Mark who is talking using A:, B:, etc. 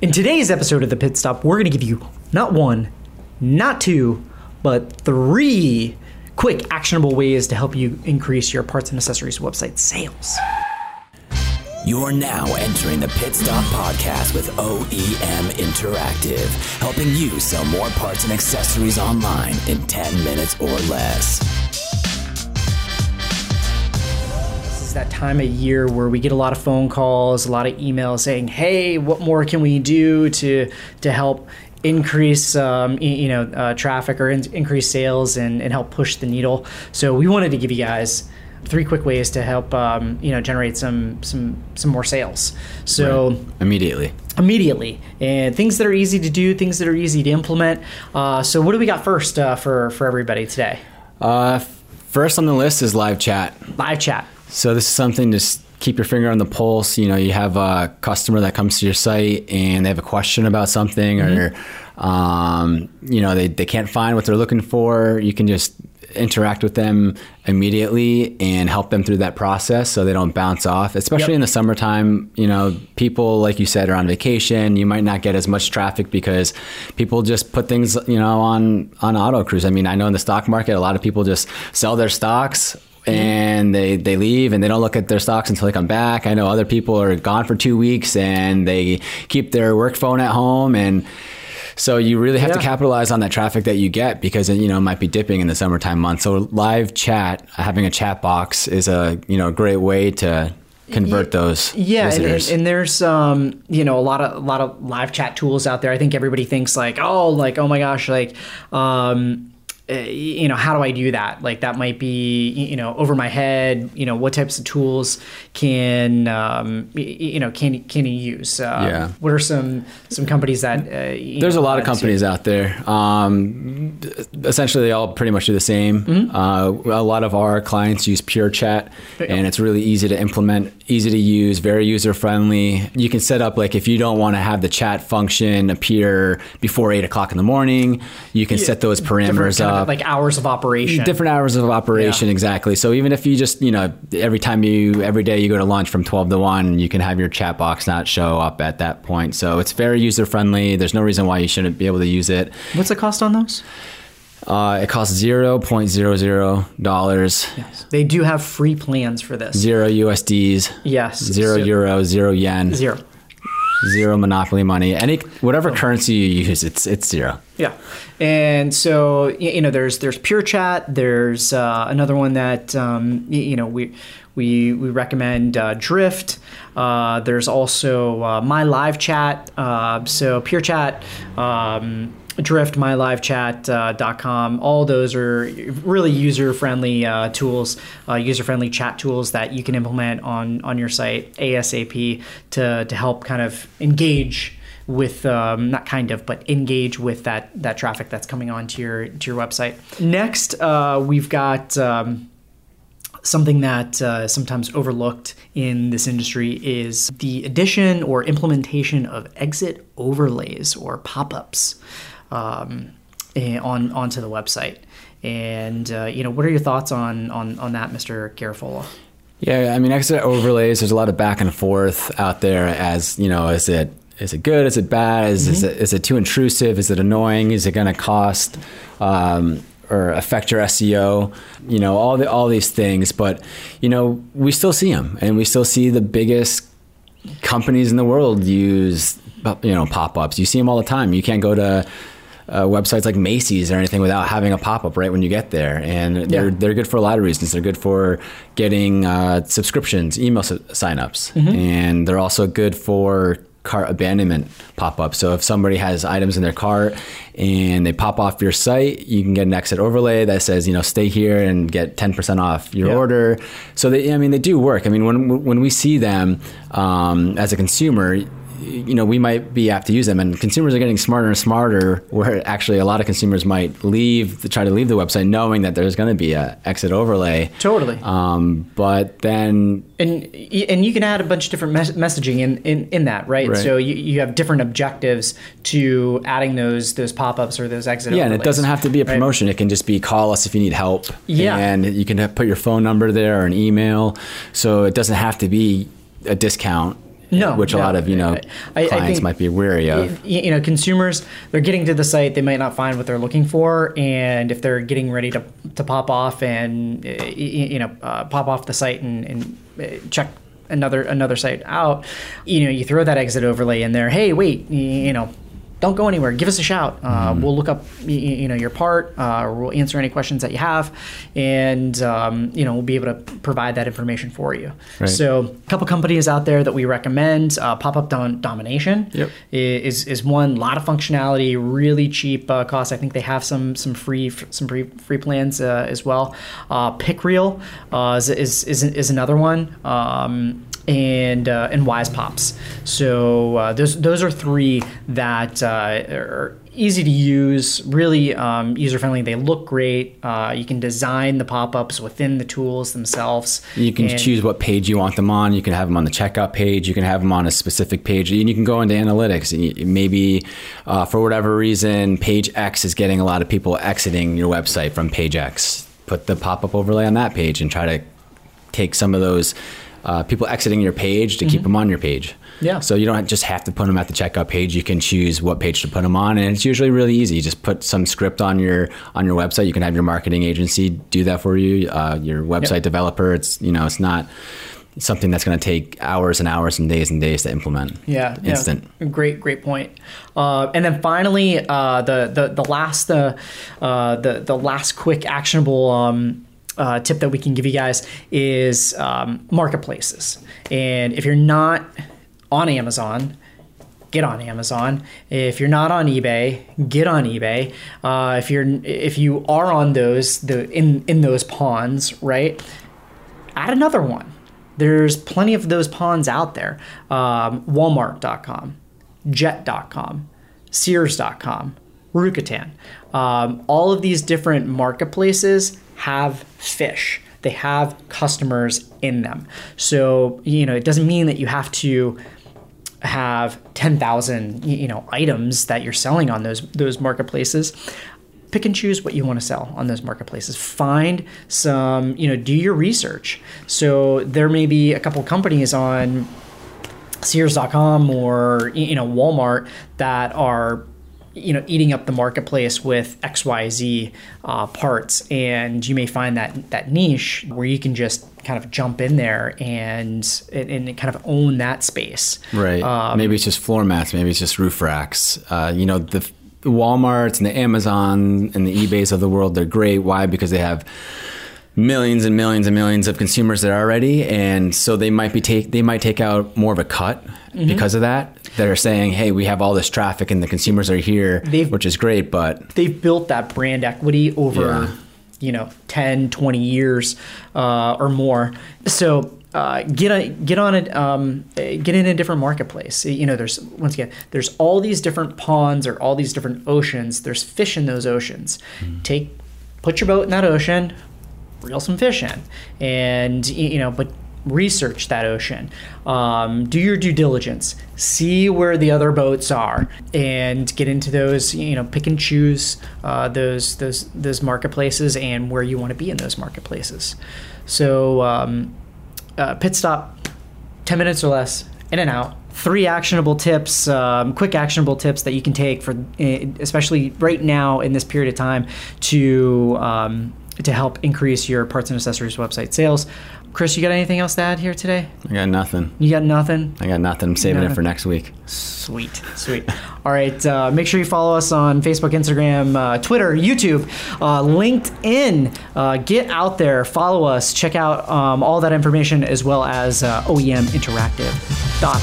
A: In today's episode of the Pit Stop, we're going to give you not one, not two, but three quick actionable ways to help you increase your parts and accessories website sales.
B: You're now entering the Pit Stop Podcast with OEM Interactive, helping you sell more parts and accessories online in 10 minutes or less.
A: Is that time of year where we get a lot of phone calls, a lot of emails saying, "Hey, what more can we do to to help increase um, you know uh, traffic or in- increase sales and, and help push the needle?" So we wanted to give you guys three quick ways to help um, you know generate some some some more sales. So
C: immediately.
A: immediately and things that are easy to do things that are easy to implement uh, so what do we got first uh, for for everybody today
C: Uh, first on the list is live chat.
A: live chat
C: So this is something to keep your finger on the pulse. You know, you have a customer that comes to your site and they have a question about something, or um, you know, they they can't find what they're looking for. You can just interact with them immediately and help them through that process so they don't bounce off especially
A: Yep.
C: in the summertime you know people like you said are on vacation you might not get as much traffic because people just put things you know on on auto cruise i mean i know in the stock market a lot of people just sell their stocks and they they leave and they don't look at their stocks until they come back. I know other people are gone for two weeks and they keep their work phone at home. And so you really have to capitalize on that traffic that you get because it, you know it might be dipping in the summertime months. So live chat, having a chat box is a you know a great way to convert those
A: yeah and, and, and there's um you know a lot of a lot of live chat tools out there. I think everybody thinks like oh like oh my gosh like um uh, you know how do i do that like that might be you know over my head you know what types of tools can um you know can can you use uh,
C: Yeah.
A: what are some some companies that uh,
C: There's
A: know,
C: a lot of companies out there. Um, essentially, they all pretty much do the same.
A: Mm-hmm.
C: Uh, a lot of our clients use Pure Chat, and it's really easy to implement, easy to use, very user friendly. You can set up like if you don't want to have the chat function appear before eight o'clock in the morning, you can set those parameters
A: kind of,
C: up.
A: like hours of operation
C: Different hours of operation,
A: Yeah.
C: exactly. So even if you just, you know, every time you, every day you go to lunch from 12 to 1, you can have your chat box not show up at that point. So it's very user friendly. There's no reason why you shouldn't be able to use it.
A: what's the cost on those
C: Uh, it costs $0.00,
A: they do have free plans for this
C: zero USDs,
A: yes
C: zero
A: so-
C: euro, zero yen,
A: zero
C: zero monopoly money. Any, whatever currency you use, it's, it's zero.
A: Yeah, and so you know, there's there's Pure Chat. There's uh, another one that um, you know we we we recommend uh, Drift. Uh, there's also uh, My Live Chat. Uh, so Pure Chat. Um, Drift, mylivechat.com. All those are really user-friendly uh, tools, uh, user-friendly chat tools that you can implement on on your site ASAP to to help kind of engage with um, not kind of but engage with that that traffic that's coming onto your to your website next uh, we've got um, something that uh, sometimes overlooked in this industry is the addition or implementation of exit overlays or pop-ups um, eh, on onto the website and uh, you know what are your thoughts on on on that mr Garafola?
C: Yeah, I mean, exit overlays. There's a lot of back and forth out there. As you know, is it is it good? Is it bad? Is is, it, is it too intrusive? Is it annoying? Is it going to cost um, or affect your SEO? You know, all the all these things. But you know, we still see them, and we still see the biggest companies in the world use you know pop-ups. You see them all the time. You can't go to uh, websites like Macy's or anything without having a pop-up right when you get there, and they're
A: Yeah.
C: they're good for a lot of reasons. They're good for getting uh, subscriptions, email s- signups,
A: Mm-hmm.
C: and they're also good for cart abandonment pop-up. So if somebody has items in their cart and they pop off your site, you can get an exit overlay that says, you know, stay here and get 10% off your
A: Yeah.
C: order. So they, I mean, they do work. I mean, when when we see them um, as a consumer, you know, we might be apt to use them, and consumers are getting smarter and smarter. Where actually a lot of consumers might leave, try to leave the website, knowing that there's going to be a exit overlay.
A: Totally.
C: Um, but then
A: and and you can add a bunch of different mes- messaging in, in, in that right?
C: Right.
A: so you, you have different objectives to adding those those pop-ups or those exit
C: Yeah, and it doesn't have to be a
A: right?
C: promotion. It can just be call us if you need help.
A: Yeah.
C: And you can put your phone number there or an email. So it doesn't have to be a discount.
A: No,
C: which a lot of you know
A: I- I
C: clients
A: think-
C: might be weary of.
A: you know consumers they're getting to the site they might not find what they're looking for and if they're getting ready to, to pop off and you know uh, pop off the site and, and uh, check another another site out you know you throw that exit overlay in there hey wait you know don't go anywhere. Give us a shout. Uh,
C: Mm-hmm.
A: We'll look up, y- y- you know, your part. Uh, we'll answer any questions that you have, and um, you know, we'll be able to provide that information for you.
C: Right.
A: So, a couple companies out there that we recommend. Uh, Pop-up Dom- domination
C: Yep.
A: is is one. lot of functionality, really cheap uh, cost. I think they have some some free some free free plans uh, as well. Uh, Picreel uh, is, is is is another one. Um, and uh, and Wisepops. So uh, those those are three that uh, are easy to use, really um, user friendly. They look great. Uh, you can design the pop ups within the tools themselves.
C: You can
A: And-
C: choose what page you want them on. You can have them on the checkout page. You can have them on a specific page, and you can go into analytics. And maybe uh, for whatever reason, page X is getting a lot of people exiting your website from page X. Put the pop up overlay on that page and try to take some of those uh, people exiting your page to keep them on your page.
A: Mm-hmm. Yeah.
C: So you don't just have to put them at the checkout page. You can choose what page to put them on, and it's usually really easy. You just put some script on your on your website. You can have your marketing agency do that for you. Uh, your website
A: Yep.
C: developer. It's you know it's not something that's going to take hours and hours and days and days to implement.
A: Yeah, yeah.
C: instant.
A: Great, great point. Uh, and then finally, uh, the the the last uh, uh, the the last quick actionable. Um, uh, tip that we can give you guys is um, marketplaces. And if you're not on Amazon, get on Amazon. If you're not on eBay, get on eBay. Uh, if you're if you are on those the in in those ponds, right? Add another one. There's plenty of those ponds out there. Um, Walmart.com, Jet.com, Sears.com, Rakuten. Um, all of these different marketplaces have fish. They have customers in them. So, you know, it doesn't mean that you have to have 10,000 you know items that you're selling on those those marketplaces pick and choose what you want to sell on those marketplaces find some you know do your research so there may be a couple companies on sears.com or you know walmart that are you know eating up the marketplace with xyz uh, parts and you may find that that niche where you can just kind of jump in there and and, kind of own that space
C: Right.
A: Um,
C: maybe it's just floor mats. Maybe it's just roof racks. Uh, you know, the, the Walmarts and the Amazon and the eBays of the world, they're great. Why? Because they have millions and millions and millions of consumers there already, and so they might be take they might take out more of a cut
A: Mm-hmm.
C: because of that. That are saying, "Hey, we have all this traffic and the consumers are here,"
A: They've-
C: which is great, but
A: they've built that brand equity over
C: Yeah.
A: you know 10 20 years uh, or more. So uh, get a, get on it um, get in a different marketplace. You know there's once again there's all these different ponds or all these different oceans. There's fish in those oceans. Take put your boat in that ocean reel some fish in. And you know but research that ocean. Um, do your due diligence. See where the other boats are and get into those you know pick and choose uh, those those those marketplaces and where you want to be in those marketplaces. So um, uh, pit stop 10 minutes or less in and out. Three actionable tips um, quick actionable tips that you can take for eh, especially right now in this period of time to um, to help increase your parts and accessories website sales chris you got anything else to add here today
C: I got nothing.
A: you got nothing
C: I got nothing. I'm saving it for next week.
A: Sweet, sweet. All right, uh, make sure you follow us on Facebook, Instagram, uh, Twitter, YouTube, uh, LinkedIn. Uh, get out there, follow us, check out um, all that information as well as uh, OEM Interactive. Dot